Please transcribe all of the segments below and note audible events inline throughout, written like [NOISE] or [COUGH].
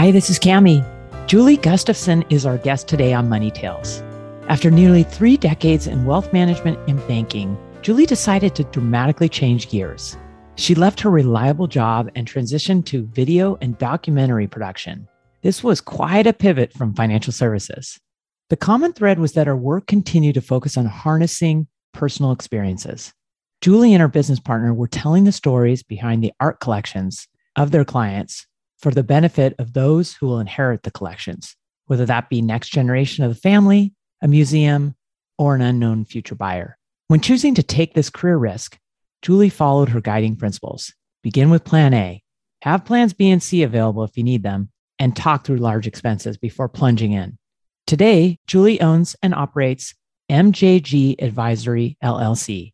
Hi, this is Cami. Julie Gustafson is our guest today on Money Tales. After nearly three decades in wealth management and banking, Julie decided to dramatically change gears. She left her reliable job and transitioned to video and documentary production. This was quite a pivot from financial services. The common thread was that her work continued to focus on harnessing personal experiences. Julie and her business partner were telling the stories behind the art collections of their clients for the benefit of those who will inherit the collections, whether that be next generation of the family, a museum, or an unknown future buyer. When choosing to take this career risk, Julie followed her guiding principles. Begin with plan A, have plans B and C available if you need them, and talk through large expenses before plunging in. Today, Julie owns and operates MJG Advisory LLC.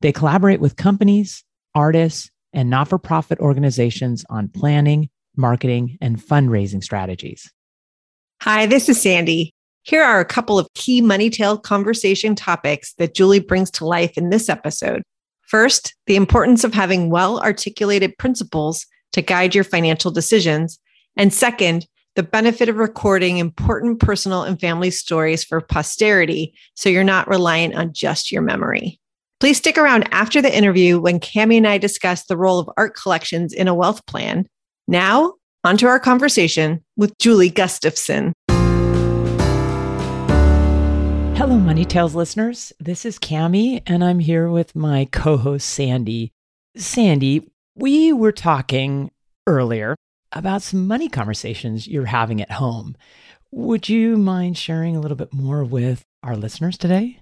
They collaborate with companies, artists, and not for profit organizations on planning, marketing, and fundraising strategies. Hi, this is Sandy. Here are a couple of key money tale conversation topics that Julie brings to life in this episode. First, the importance of having well articulated principles to guide your financial decisions. And second, the benefit of recording important personal and family stories for posterity so you're not reliant on just your memory. Please stick around after the interview when Cami and I discuss the role of art collections in a wealth plan now, onto our conversation with Julie Gustafson. Hello, Money Tales listeners. This is Cami, and I'm here with my co host, Sandy. Sandy, we were talking earlier about some money conversations you're having at home. Would you mind sharing a little bit more with our listeners today?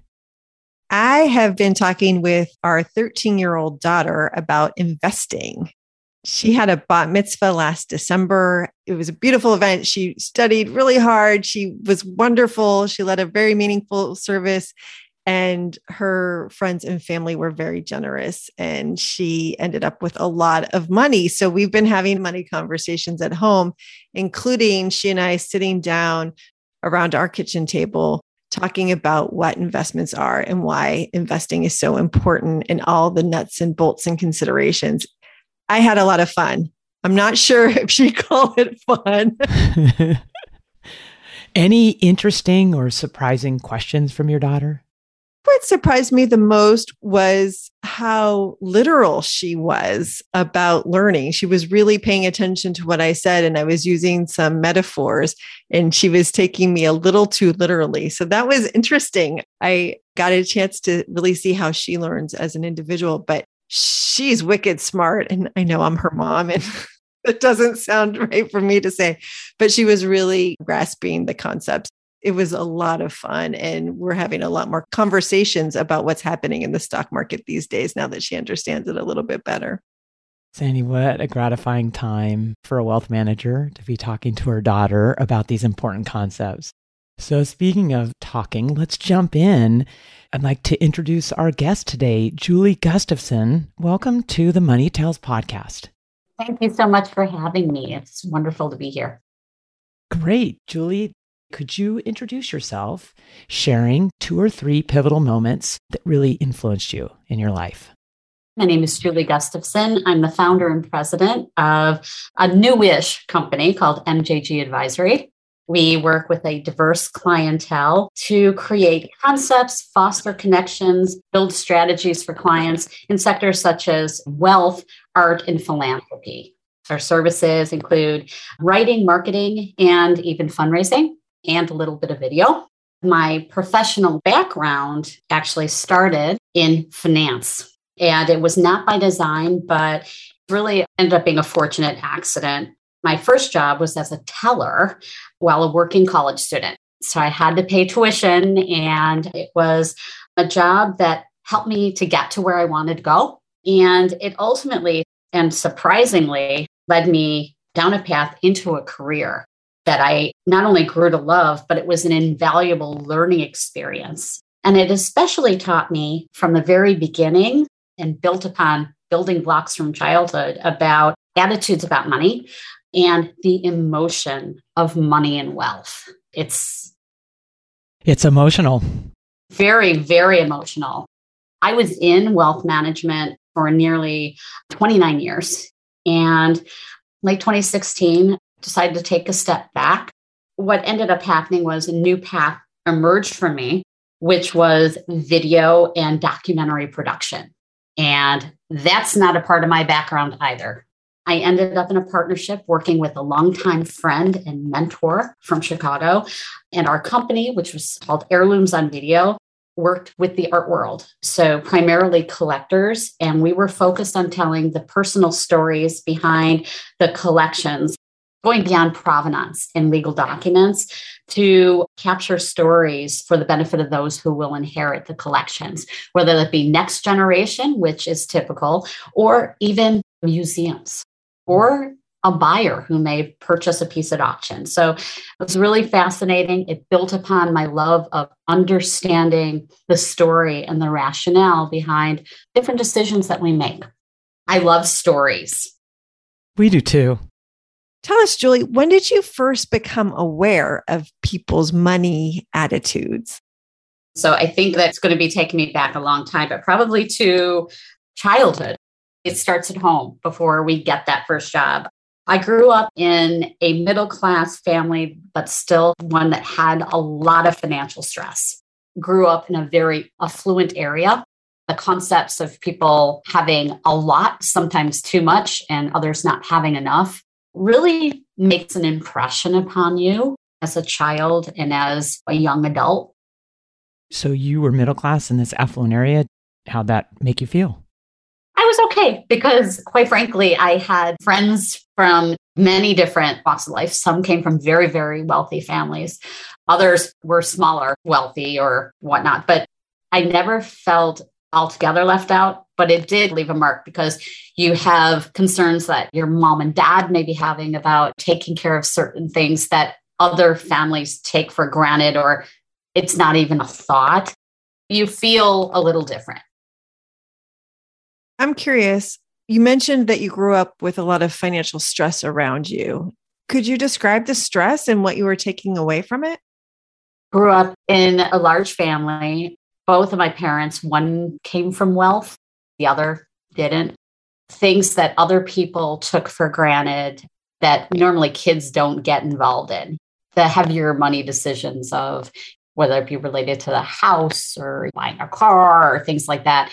I have been talking with our 13 year old daughter about investing. She had a bat mitzvah last December. It was a beautiful event. She studied really hard. She was wonderful. She led a very meaningful service. And her friends and family were very generous. And she ended up with a lot of money. So we've been having money conversations at home, including she and I sitting down around our kitchen table talking about what investments are and why investing is so important and all the nuts and bolts and considerations. I had a lot of fun. I'm not sure [LAUGHS] if she called it fun. [LAUGHS] Any interesting or surprising questions from your daughter? What surprised me the most was how literal she was about learning. She was really paying attention to what I said, and I was using some metaphors, and she was taking me a little too literally. So that was interesting. I got a chance to really see how she learns as an individual, but she's wicked smart. And I know I'm her mom and [LAUGHS] it doesn't sound right for me to say, but she was really grasping the concepts. It was a lot of fun. And we're having a lot more conversations about what's happening in the stock market these days now that she understands it a little bit better. Sandy, what a gratifying time for a wealth manager to be talking to her daughter about these important concepts. So, speaking of talking, let's jump in. I'd like to introduce our guest today, Julie Gustafson. Welcome to the Money Tales podcast. Thank you so much for having me. It's wonderful to be here. Great. Julie, could you introduce yourself, sharing two or three pivotal moments that really influenced you in your life? My name is Julie Gustafson. I'm the founder and president of a newish company called MJG Advisory. We work with a diverse clientele to create concepts, foster connections, build strategies for clients in sectors such as wealth, art, and philanthropy. Our services include writing, marketing, and even fundraising, and a little bit of video. My professional background actually started in finance, and it was not by design, but really ended up being a fortunate accident. My first job was as a teller while a working college student. So I had to pay tuition, and it was a job that helped me to get to where I wanted to go. And it ultimately and surprisingly led me down a path into a career that I not only grew to love, but it was an invaluable learning experience. And it especially taught me from the very beginning and built upon building blocks from childhood about attitudes about money and the emotion of money and wealth. It's it's emotional. Very, very emotional. I was in wealth management for nearly 29 years. And late 2016, decided to take a step back. What ended up happening was a new path emerged for me, which was video and documentary production. And that's not a part of my background either. I ended up in a partnership working with a longtime friend and mentor from Chicago. And our company, which was called Heirlooms on Video, worked with the art world. So, primarily collectors. And we were focused on telling the personal stories behind the collections, going beyond provenance in legal documents to capture stories for the benefit of those who will inherit the collections, whether that be next generation, which is typical, or even museums or a buyer who may purchase a piece at auction. So it was really fascinating. It built upon my love of understanding the story and the rationale behind different decisions that we make. I love stories. We do too. Tell us, Julie, when did you first become aware of people's money attitudes? So I think that's going to be taking me back a long time, but probably to childhood. It starts at home before we get that first job. I grew up in a middle class family, but still one that had a lot of financial stress. Grew up in a very affluent area. The concepts of people having a lot, sometimes too much, and others not having enough really makes an impression upon you as a child and as a young adult. So you were middle class in this affluent area. How'd that make you feel? I was okay because, quite frankly, I had friends from many different walks of life. Some came from very, very wealthy families, others were smaller, wealthy, or whatnot. But I never felt altogether left out, but it did leave a mark because you have concerns that your mom and dad may be having about taking care of certain things that other families take for granted or it's not even a thought. You feel a little different. I'm curious. You mentioned that you grew up with a lot of financial stress around you. Could you describe the stress and what you were taking away from it? Grew up in a large family. Both of my parents, one came from wealth, the other didn't. Things that other people took for granted that normally kids don't get involved in. The heavier money decisions of whether it be related to the house or buying a car or things like that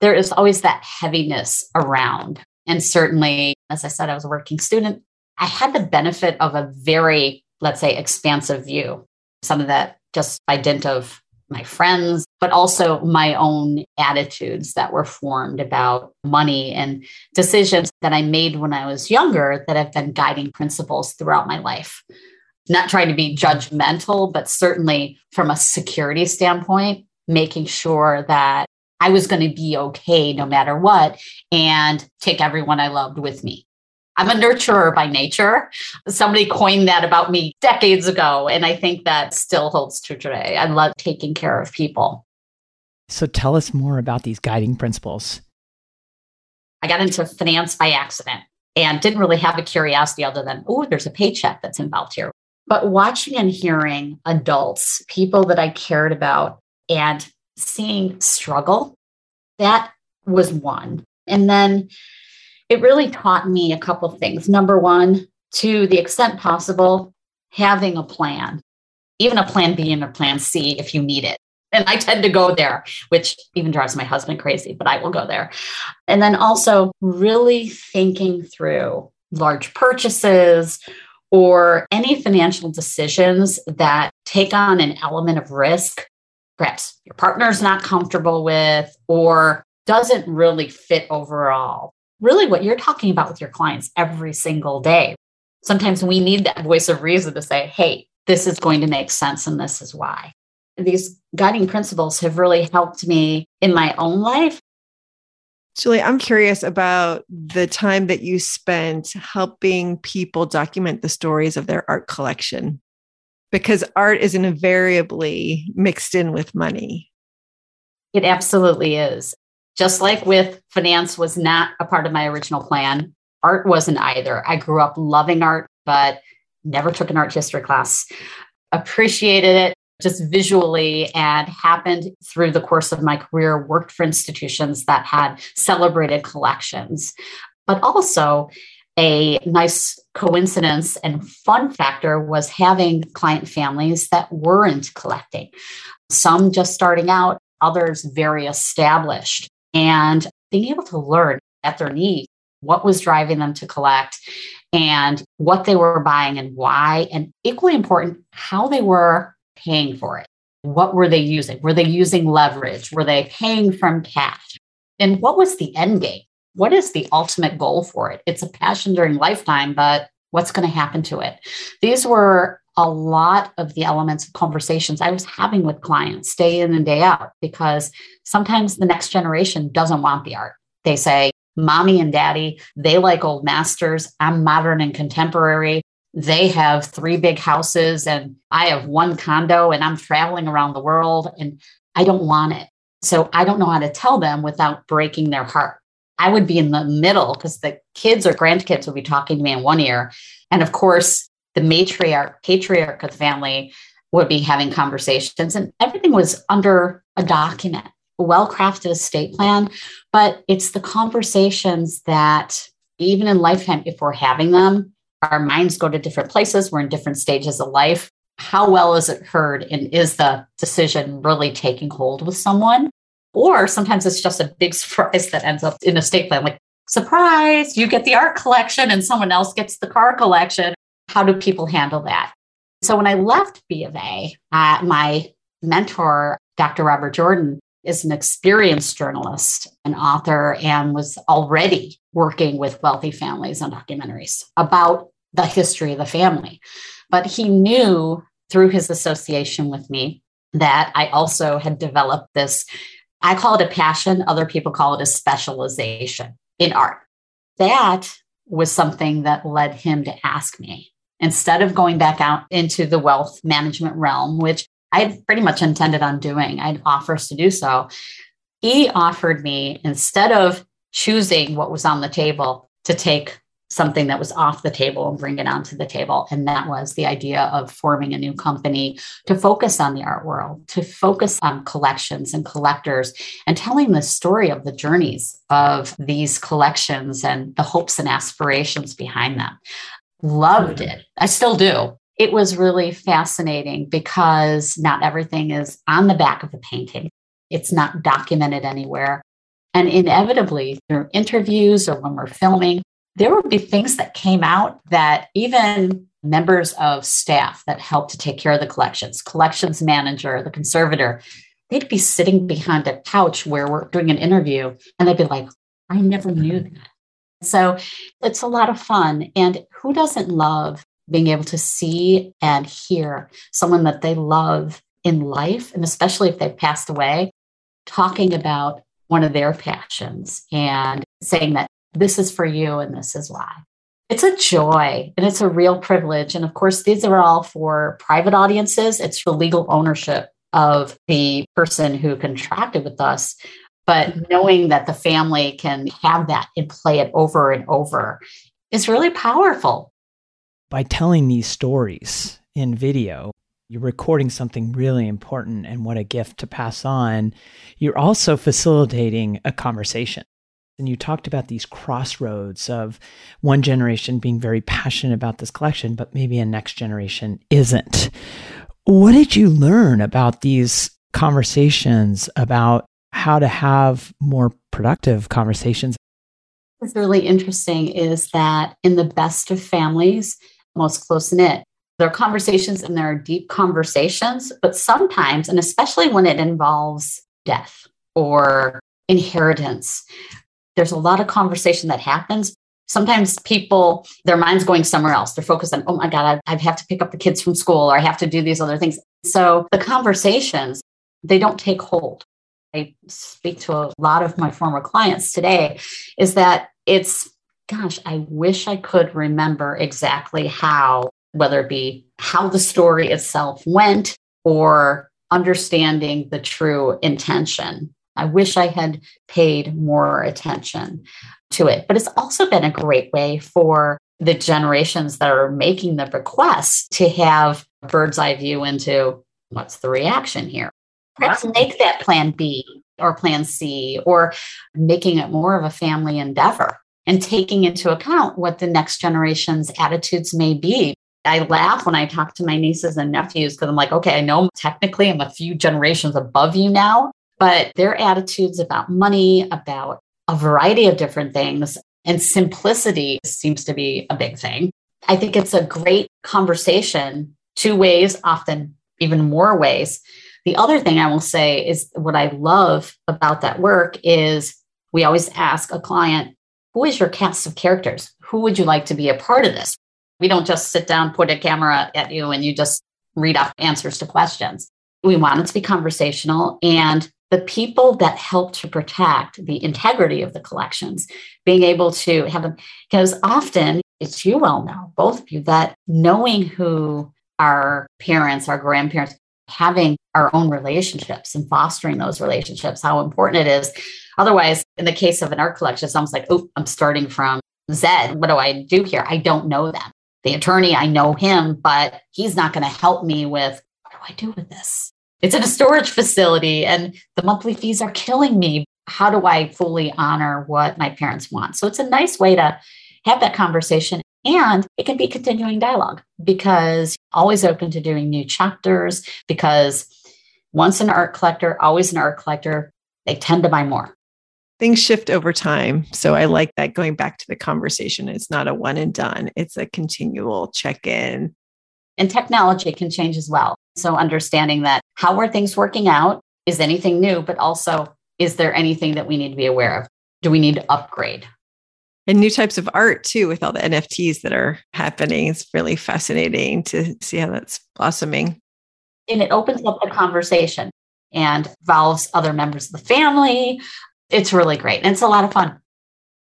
there is always that heaviness around. And certainly, as I said, I was a working student. I had the benefit of a very, let's say, expansive view. Some of that just by dint of my friends, but also my own attitudes that were formed about money and decisions that I made when I was younger that have been guiding principles throughout my life. Not trying to be judgmental, but certainly from a security standpoint, making sure that I was going to be okay no matter what and take everyone I loved with me. I'm a nurturer by nature. Somebody coined that about me decades ago. And I think that still holds true today. I love taking care of people. So tell us more about these guiding principles. I got into finance by accident and didn't really have a curiosity other than, oh, there's a paycheck that's involved here. But watching and hearing adults, people that I cared about, and seeing struggle, that was one. And then it really taught me a couple of things. Number one, to the extent possible, having a plan, even a plan B and a plan C if you need it. And I tend to go there, which even drives my husband crazy, but I will go there. And then also really thinking through large purchases or any financial decisions that take on an element of risk, perhaps your partner's not comfortable with or doesn't really fit overall. Really, what you're talking about with your clients every single day. Sometimes we need that voice of reason to say, hey, this is going to make sense and this is why. These guiding principles have really helped me in my own life Julie, I'm curious about the time that you spent helping people document the stories of their art collection, because art is invariably mixed in with money. It absolutely is. Just like with finance was not a part of my original plan, art wasn't either. I grew up loving art, but never took an art history class. Appreciated it, just visually and happened through the course of my career, worked for institutions that had celebrated collections. But also, a nice coincidence and fun factor was having client families that weren't collecting, some just starting out, others very established, and being able to learn at their need what was driving them to collect and what they were buying and why, and equally important, how they were paying for it? What were they using? Were they using leverage? Were they paying from cash? And what was the end game? What is the ultimate goal for it? It's a passion during lifetime, but what's going to happen to it? These were a lot of the elements of conversations I was having with clients day in and day out because sometimes the next generation doesn't want the art. They say, Mommy and daddy, they like old masters. I'm modern and contemporary they have three big houses and I have one condo and I'm traveling around the world and I don't want it. So I don't know how to tell them without breaking their heart. I would be in the middle because the kids or grandkids would be talking to me in one ear. And of course, the matriarch, patriarch of the family would be having conversations, and everything was under a document, a well crafted estate plan. But it's the conversations that, even in lifetime, if we're having them, our minds go to different places. We're in different stages of life. How well is it heard? And is the decision really taking hold with someone? Or sometimes it's just a big surprise that ends up in an estate plan. Like, surprise, you get the art collection and someone else gets the car collection. How do people handle that? So when I left B of A, uh, my mentor, Dr. Robert Jordan, is an experienced journalist and author and was already working with wealthy families on documentaries about the history of the family. But he knew through his association with me that I also had developed this, I call it a passion, other people call it a specialization in art. That was something that led him to ask me instead of going back out into the wealth management realm, which I had pretty much intended on doing. I'd offers to do so. He offered me, instead of choosing what was on the table, to take something that was off the table and bring it onto the table. And that was the idea of forming a new company to focus on the art world, to focus on collections and collectors, and telling the story of the journeys of these collections and the hopes and aspirations behind them. Loved hmm. it. I still do it was really fascinating because not everything is on the back of the painting. It's not documented anywhere. And inevitably, through interviews or when we're filming, there would be things that came out that even members of staff that helped to take care of the collections, collections manager, the conservator, they'd be sitting behind a couch where we're doing an interview and they'd be like, I never knew that. So it's a lot of fun. And who doesn't love being able to see and hear someone that they love in life, and especially if they've passed away, talking about one of their passions and saying that this is for you and this is why. It's a joy and it's a real privilege. And of course, these are all for private audiences. It's for legal ownership of the person who contracted with us. But mm-hmm. knowing that the family can have that and play it over and over is really powerful by telling these stories in video, you're recording something really important and what a gift to pass on. You're also facilitating a conversation. And you talked about these crossroads of one generation being very passionate about this collection, but maybe a next generation isn't. What did you learn about these conversations about how to have more productive conversations What's really interesting is that in the best of families, most close knit, there are conversations and there are deep conversations, but sometimes, and especially when it involves death or inheritance, there's a lot of conversation that happens. Sometimes people, their mind's going somewhere else. They're focused on, oh my God, I, have to pick up the kids from school or I have to do these other things. So the conversations, they don't take hold. I speak to a lot of my former clients today is that it's, gosh, I wish I could remember exactly how, whether it be how the story itself went or understanding the true intention. I wish I had paid more attention to it. But it's also been a great way for the generations that are making the requests to have a bird's eye view into what's the reaction here. Perhaps make that plan B or plan C or making it more of a family endeavor and taking into account what the next generation's attitudes may be. I laugh when I talk to my nieces and nephews because I'm like, okay, I know technically I'm a few generations above you now, but their attitudes about money, about a variety of different things, and simplicity seems to be a big thing. I think it's a great conversation, two ways, often even more ways. The other thing I will say is what I love about that work is we always ask a client, who is your cast of characters? Who would you like to be a part of this? We don't just sit down, put a camera at you, and you just read off answers to questions. We want it to be conversational. And the people that help to protect the integrity of the collections, being able to have them, because often it's you well know, both of you, that knowing who our parents, our grandparents, having our own relationships and fostering those relationships, how important it is. Otherwise, in the case of an art collection, it's almost like, oh, I'm starting from Z. What do I do here? I don't know them. The attorney, I know him, but he's not going to help me with what do I do with this? It's in a storage facility and the monthly fees are killing me. How do I fully honor what my parents want? So it's a nice way to have that conversation and it can be continuing dialogue because always open to doing new chapters because once an art collector, always an art collector, they tend to buy more. Things shift over time. So I like that going back to the conversation. It's not a one and done, it's a continual check in. And technology can change as well. So understanding that how are things working out? Is anything new? But also, is there anything that we need to be aware of? Do we need to upgrade? and new types of art too with all the NFTs that are happening. It's really fascinating to see how that's blossoming. And it opens up a conversation and involves other members of the family. It's really great. And it's a lot of fun.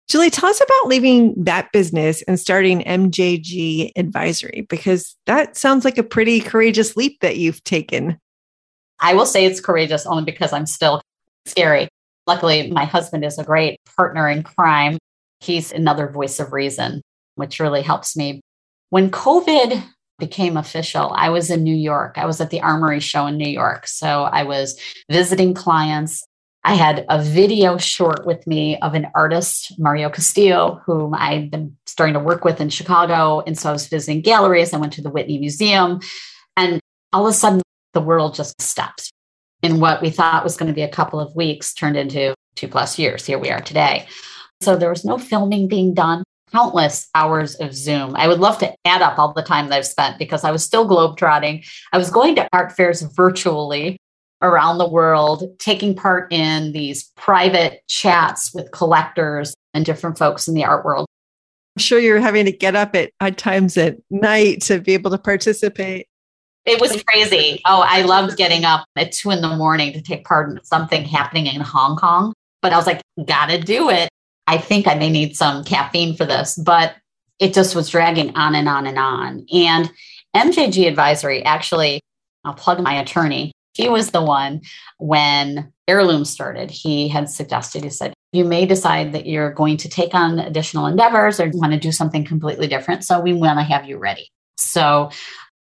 Julie, tell us about leaving that business and starting MJG Advisory because that sounds like a pretty courageous leap that you've taken. I will say it's courageous only because I'm still scary. Luckily, my husband is a great partner in crime he's another voice of reason, which really helps me. When COVID became official, I was in New York. I was at the Armory Show in New York. So I was visiting clients. I had a video short with me of an artist, Mario Castillo, whom I'd been starting to work with in Chicago. And so I was visiting galleries. I went to the Whitney Museum. And all of a sudden, the world just stops. In what we thought was going to be a couple of weeks turned into two plus years. Here we are today. So there was no filming being done, countless hours of Zoom. I would love to add up all the time that I've spent because I was still globetrotting. I was going to art fairs virtually around the world, taking part in these private chats with collectors and different folks in the art world. I'm sure you're having to get up at odd times at night to be able to participate. It was crazy. Oh, I loved getting up at two in the morning to take part in something happening in Hong Kong. But I was like, gotta do it. I think I may need some caffeine for this, but it just was dragging on and on and on. And MJG Advisory actually, I'll plug my attorney. He was the one when Heirloom started. He had suggested, he said, you may decide that you're going to take on additional endeavors or want to do something completely different. So we want to have you ready. So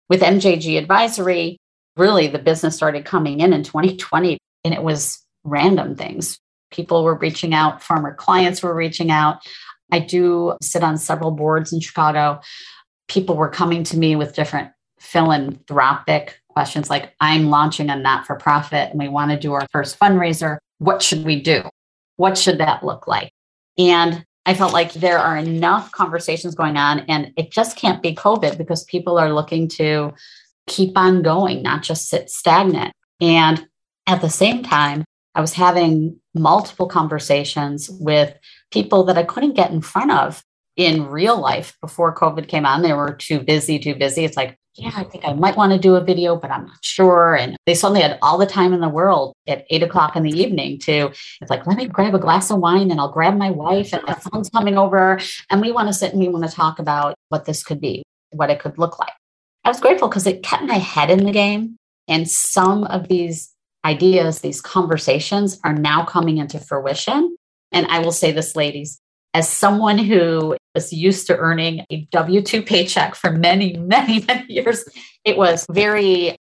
with MJG Advisory, really the business started coming in in 2020 and it was random things people were reaching out, former clients were reaching out. I do sit on several boards in Chicago. People were coming to me with different philanthropic questions like, I'm launching a not for profit and we want to do our first fundraiser. What should we do? What should that look like? And I felt like there are enough conversations going on, and it just can't be COVID because people are looking to keep on going, not just sit stagnant. And at the same time, I was having multiple conversations with people that I couldn't get in front of in real life before COVID came on. They were too busy, too busy. It's like, yeah, I think I might want to do a video, but I'm not sure. And they suddenly had all the time in the world at eight o'clock in the evening to, it's like, let me grab a glass of wine and I'll grab my wife and my son's coming over. And we want to sit and we want to talk about what this could be, what it could look like. I was grateful because it kept my head in the game. And some of these ideas, these conversations are now coming into fruition. And I will say this, ladies, as someone who was used to earning a W 2 paycheck for many, many, many years, it was very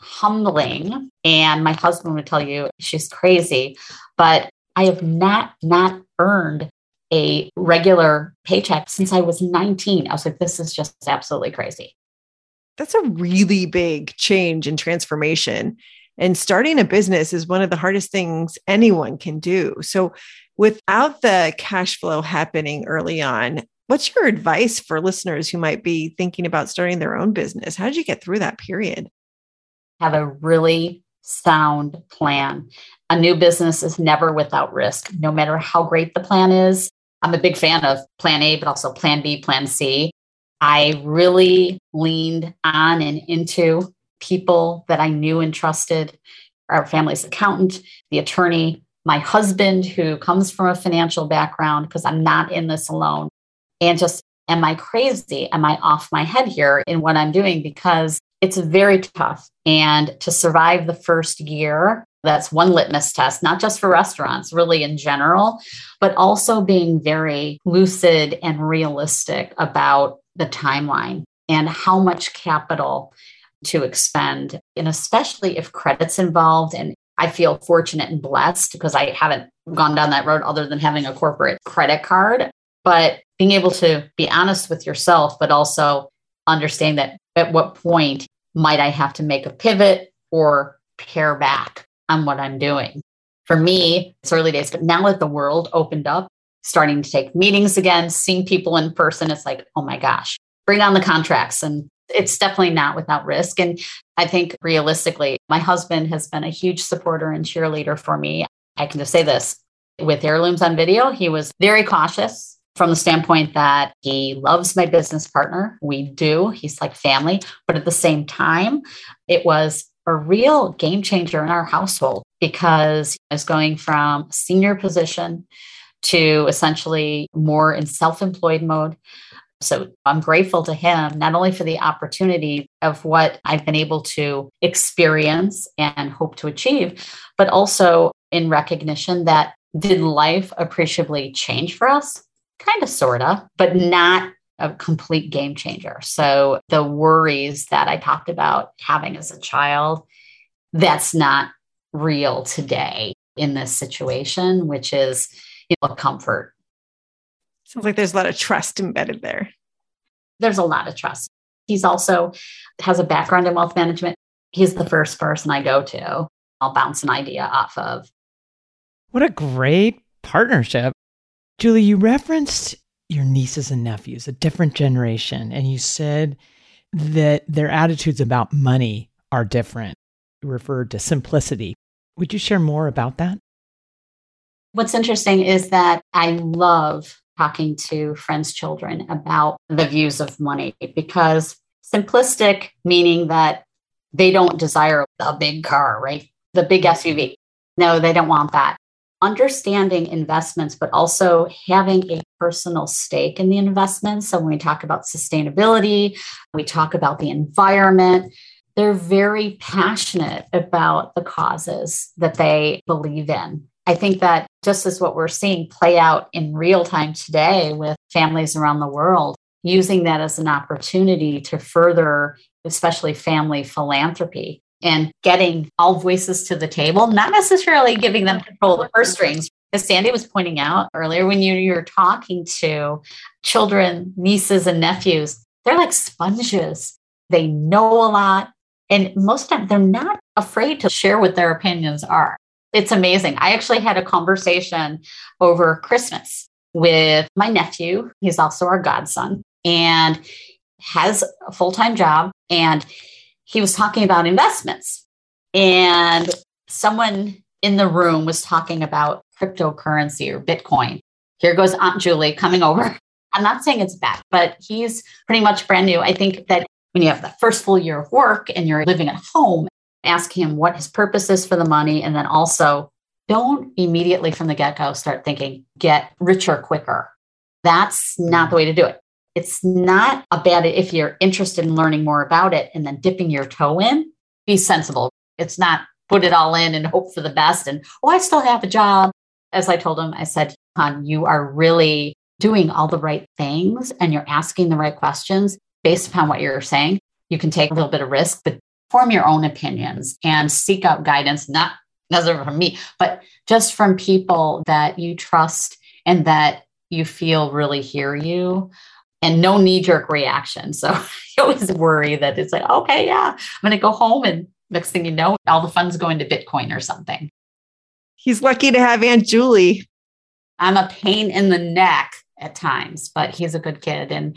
humbling. And my husband would tell you she's crazy, but I have not, not earned a regular paycheck since I was 19. I was like, this is just absolutely crazy. That's a really big change and transformation. And starting a business is one of the hardest things anyone can do. So, without the cash flow happening early on, what's your advice for listeners who might be thinking about starting their own business? How did you get through that period? Have a really sound plan. A new business is never without risk, no matter how great the plan is. I'm a big fan of plan A, but also plan B, plan C. I really leaned on and into people that I knew and trusted our family's accountant, the attorney, my husband, who comes from a financial background, because I'm not in this alone. And just, am I crazy? Am I off my head here in what I'm doing? Because it's very tough. And to survive the first year, that's one litmus test, not just for restaurants, really in general, but also being very lucid and realistic about the timeline and how much capital to expend, and especially if credit's involved. And I feel fortunate and blessed because I haven't gone down that road other than having a corporate credit card. But being able to be honest with yourself, but also understand that at what point might I have to make a pivot or pare back on what I'm doing. For me, it's early days, but now that the world opened up, starting to take meetings again, seeing people in person, it's like, oh my gosh, bring on the contracts and it's definitely not without risk. And I think realistically, my husband has been a huge supporter and cheerleader for me. I can just say this with heirlooms on video, he was very cautious from the standpoint that he loves my business partner. We do, he's like family. But at the same time, it was a real game changer in our household because I was going from senior position to essentially more in self employed mode. So I'm grateful to him, not only for the opportunity of what I've been able to experience and hope to achieve, but also in recognition that did life appreciably change for us? Kind of, sort of, but not a complete game changer. So the worries that I talked about having as a child, that's not real today in this situation, which is you know, a comfort Sounds like there's a lot of trust embedded there. There's a lot of trust. He's also has a background in wealth management. He's the first person I go to. I'll bounce an idea off of. What a great partnership. Julie, you referenced your nieces and nephews, a different generation, and you said that their attitudes about money are different. You referred to simplicity. Would you share more about that? What's interesting is that I love talking to friends' children about the views of money because simplistic, meaning that they don't desire a big car, right? The big mm-hmm. SUV. No, they don't want that. Understanding investments, but also having a personal stake in the investments. So when we talk about sustainability, we talk about the environment, they're very passionate about the causes that they believe in. I think that just as what we're seeing play out in real time today with families around the world, using that as an opportunity to further, especially family philanthropy and getting all voices to the table, not necessarily giving them control of the purse strings. As Sandy was pointing out earlier, when you, you're talking to children, nieces, and nephews, they're like sponges. They know a lot. And most of the time, they're not afraid to share what their opinions are it's amazing. I actually had a conversation over Christmas with my nephew. He's also our godson and has a full time job. And he was talking about investments. And someone in the room was talking about cryptocurrency or Bitcoin. Here goes Aunt Julie coming over. I'm not saying it's bad, but he's pretty much brand new. I think that when you have the first full year of work and you're living at home, ask him what his purpose is for the money. And then also don't immediately from the get go start thinking, get richer quicker. That's not the way to do it. It's not a bad if you're interested in learning more about it and then dipping your toe in, be sensible. It's not put it all in and hope for the best. And oh, I still have a job. As I told him, I said, hon, you are really doing all the right things and you're asking the right questions based upon what you're saying. You can take a little bit of risk, but form your own opinions and seek out guidance, not necessarily from me, but just from people that you trust and that you feel really hear you and no knee jerk reaction. So [LAUGHS] you always worry that it's like, okay, yeah, I'm going to go home. And next thing you know, all the funds go into Bitcoin or something. He's lucky to have Aunt Julie. I'm a pain in the neck at times, but he's a good kid. And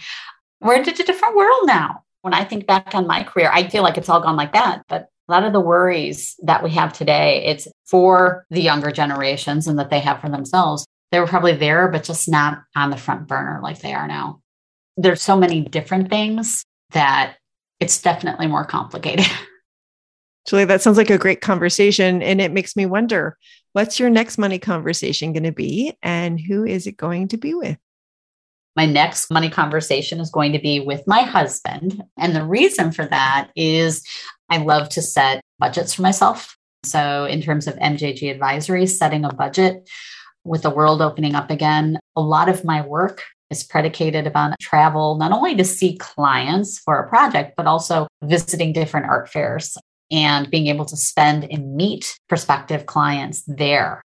we're in a different world now. When I think back on my career, I feel like it's all gone like that. But a lot of the worries that we have today, it's for the younger generations and that they have for themselves. They were probably there, but just not on the front burner like they are now. There's so many different things that it's definitely more complicated. [LAUGHS] Julie, that sounds like a great conversation. And it makes me wonder what's your next money conversation going to be? And who is it going to be with? My next money conversation is going to be with my husband. And the reason for that is I love to set budgets for myself. So, in terms of MJG advisory, setting a budget with the world opening up again, a lot of my work is predicated upon travel, not only to see clients for a project, but also visiting different art fairs and being able to spend and meet prospective clients there.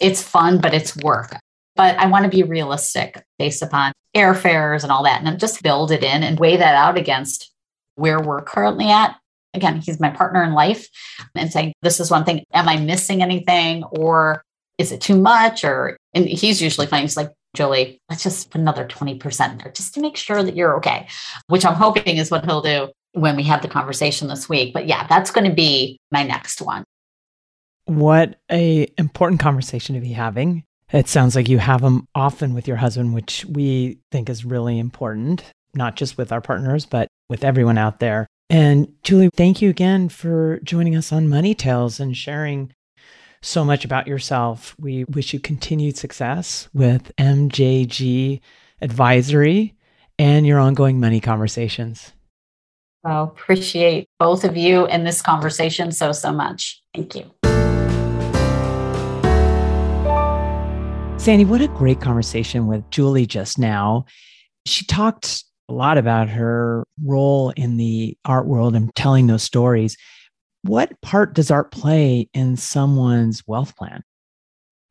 It's fun, but it's work. But I want to be realistic based upon airfares and all that, and just build it in and weigh that out against where we're currently at. Again, he's my partner in life and saying, this is one thing. Am I missing anything? Or is it too much? Or, and he's usually fine. He's like, Julie, let's just put another 20% there just to make sure that you're okay, which I'm hoping is what he'll do when we have the conversation this week. But yeah, that's going to be my next one. What a important conversation to be having. It sounds like you have them often with your husband, which we think is really important, not just with our partners, but with everyone out there. And Julie, thank you again for joining us on Money Tales and sharing so much about yourself. We wish you continued success with MJG Advisory and your ongoing money conversations. Well, appreciate both of you in this conversation so, so much. Thank you. Sandy, what a great conversation with Julie just now. She talked a lot about her role in the art world and telling those stories. What part does art play in someone's wealth plan?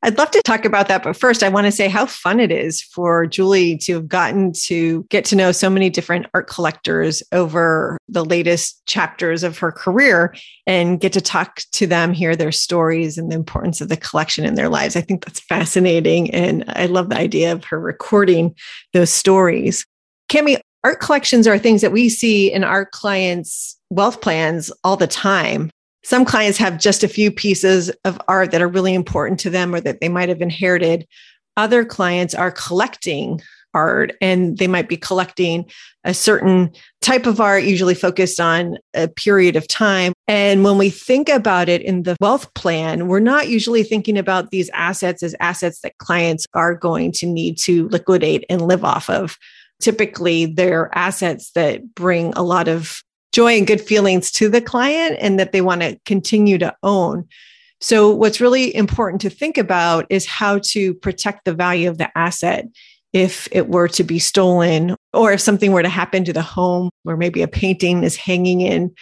I'd love to talk about that. But first, I want to say how fun it is for Julie to have gotten to get to know so many different art collectors over the latest chapters of her career and get to talk to them, hear their stories and the importance of the collection in their lives. I think that's fascinating. And I love the idea of her recording those stories. Cami, art collections are things that we see in our clients' wealth plans all the time some clients have just a few pieces of art that are really important to them or that they might have inherited. Other clients are collecting art and they might be collecting a certain type of art, usually focused on a period of time. And when we think about it in the wealth plan, we're not usually thinking about these assets as assets that clients are going to need to liquidate and live off of. Typically, they're assets that bring a lot of joy and good feelings to the client and that they want to continue to own. So, what's really important to think about is how to protect the value of the asset if it were to be stolen or if something were to happen to the home where maybe a painting is hanging in.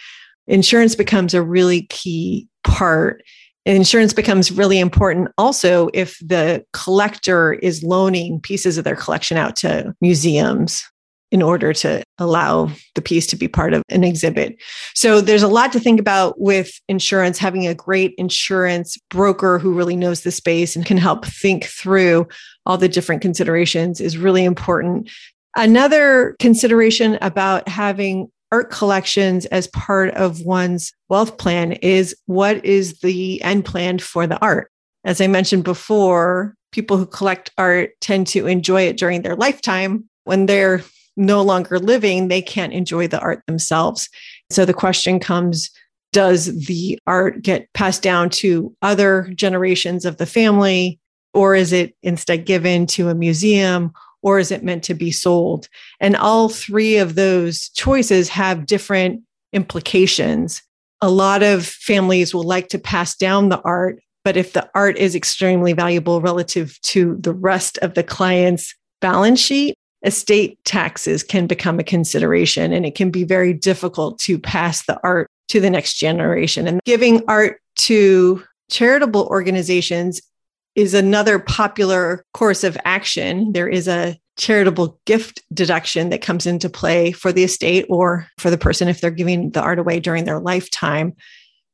Insurance becomes a really key part. insurance becomes really important also if the collector is loaning pieces of their collection out to museums in order to allow the piece to be part of an exhibit. So there's a lot to think about with insurance, having a great insurance broker who really knows the space and can help think through all the different considerations is really important. Another consideration about having art collections as part of one's wealth plan is what is the end plan for the art? As I mentioned before, people who collect art tend to enjoy it during their lifetime. When they're no longer living, they can't enjoy the art themselves. So the question comes Does the art get passed down to other generations of the family? Or is it instead given to a museum? Or is it meant to be sold? And all three of those choices have different implications. A lot of families will like to pass down the art, but if the art is extremely valuable relative to the rest of the client's balance sheet, estate taxes can become a consideration and it can be very difficult to pass the art to the next generation. And giving art to charitable organizations is another popular course of action. There is a charitable gift deduction that comes into play for the estate or for the person if they're giving the art away during their lifetime.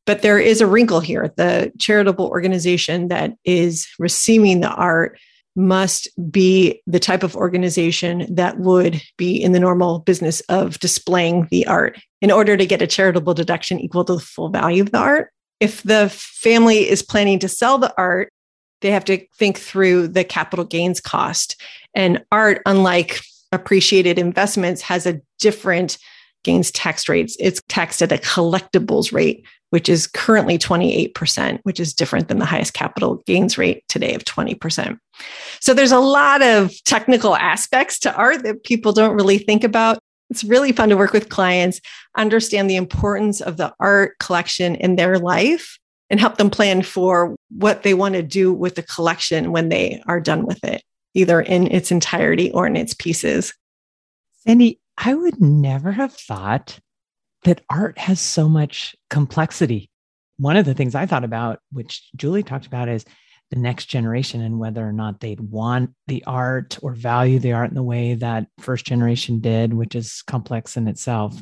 But there is a wrinkle here. The charitable organization that is receiving the art must be the type of organization that would be in the normal business of displaying the art in order to get a charitable deduction equal to the full value of the art. If the family is planning to sell the art, they have to think through the capital gains cost. And art, unlike appreciated investments, has a different gains tax rates. It's taxed at a collectibles rate which is currently 28%, which is different than the highest capital gains rate today of 20%. So there's a lot of technical aspects to art that people don't really think about. It's really fun to work with clients, understand the importance of the art collection in their life, and help them plan for what they want to do with the collection when they are done with it, either in its entirety or in its pieces. Sandy, I would never have thought that art has so much complexity. One of the things I thought about, which Julie talked about, is the next generation and whether or not they'd want the art or value the art in the way that first generation did, which is complex in itself.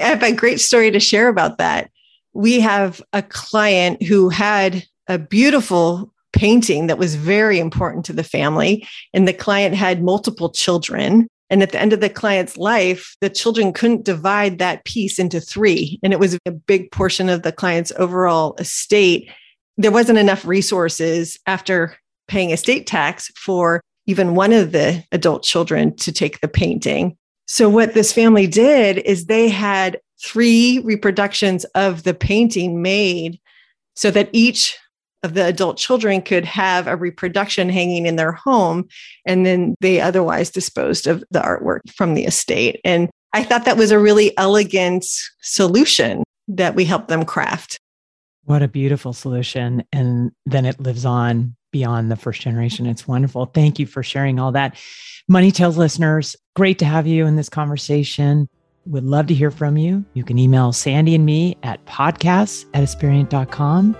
I have a great story to share about that. We have a client who had a beautiful painting that was very important to the family, and the client had multiple children. And at the end of the client's life, the children couldn't divide that piece into three. And it was a big portion of the client's overall estate. There wasn't enough resources after paying estate tax for even one of the adult children to take the painting. So, what this family did is they had three reproductions of the painting made so that each the adult children could have a reproduction hanging in their home and then they otherwise disposed of the artwork from the estate. And i thought that was a really elegant solution that we helped them craft. What a beautiful solution. And then it lives on beyond the first generation. It's wonderful. Thank you for sharing all that. Money tales listeners great to have you in this conversation. Would love to hear from you. You can email sandy and me at podcasts at aspiriant.com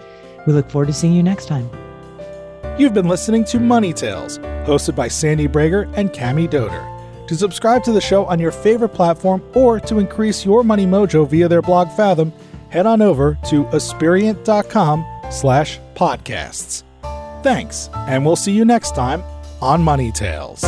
we look forward to seeing you next time. You've been listening to Money Tales, hosted by Sandy Bragar and Cami Doder. To subscribe to the show on your favorite platform or to increase your money mojo via their blog Fathom, head on over to aspiriant.com slash podcasts. Thanks, and we'll see you next time on Money Tales.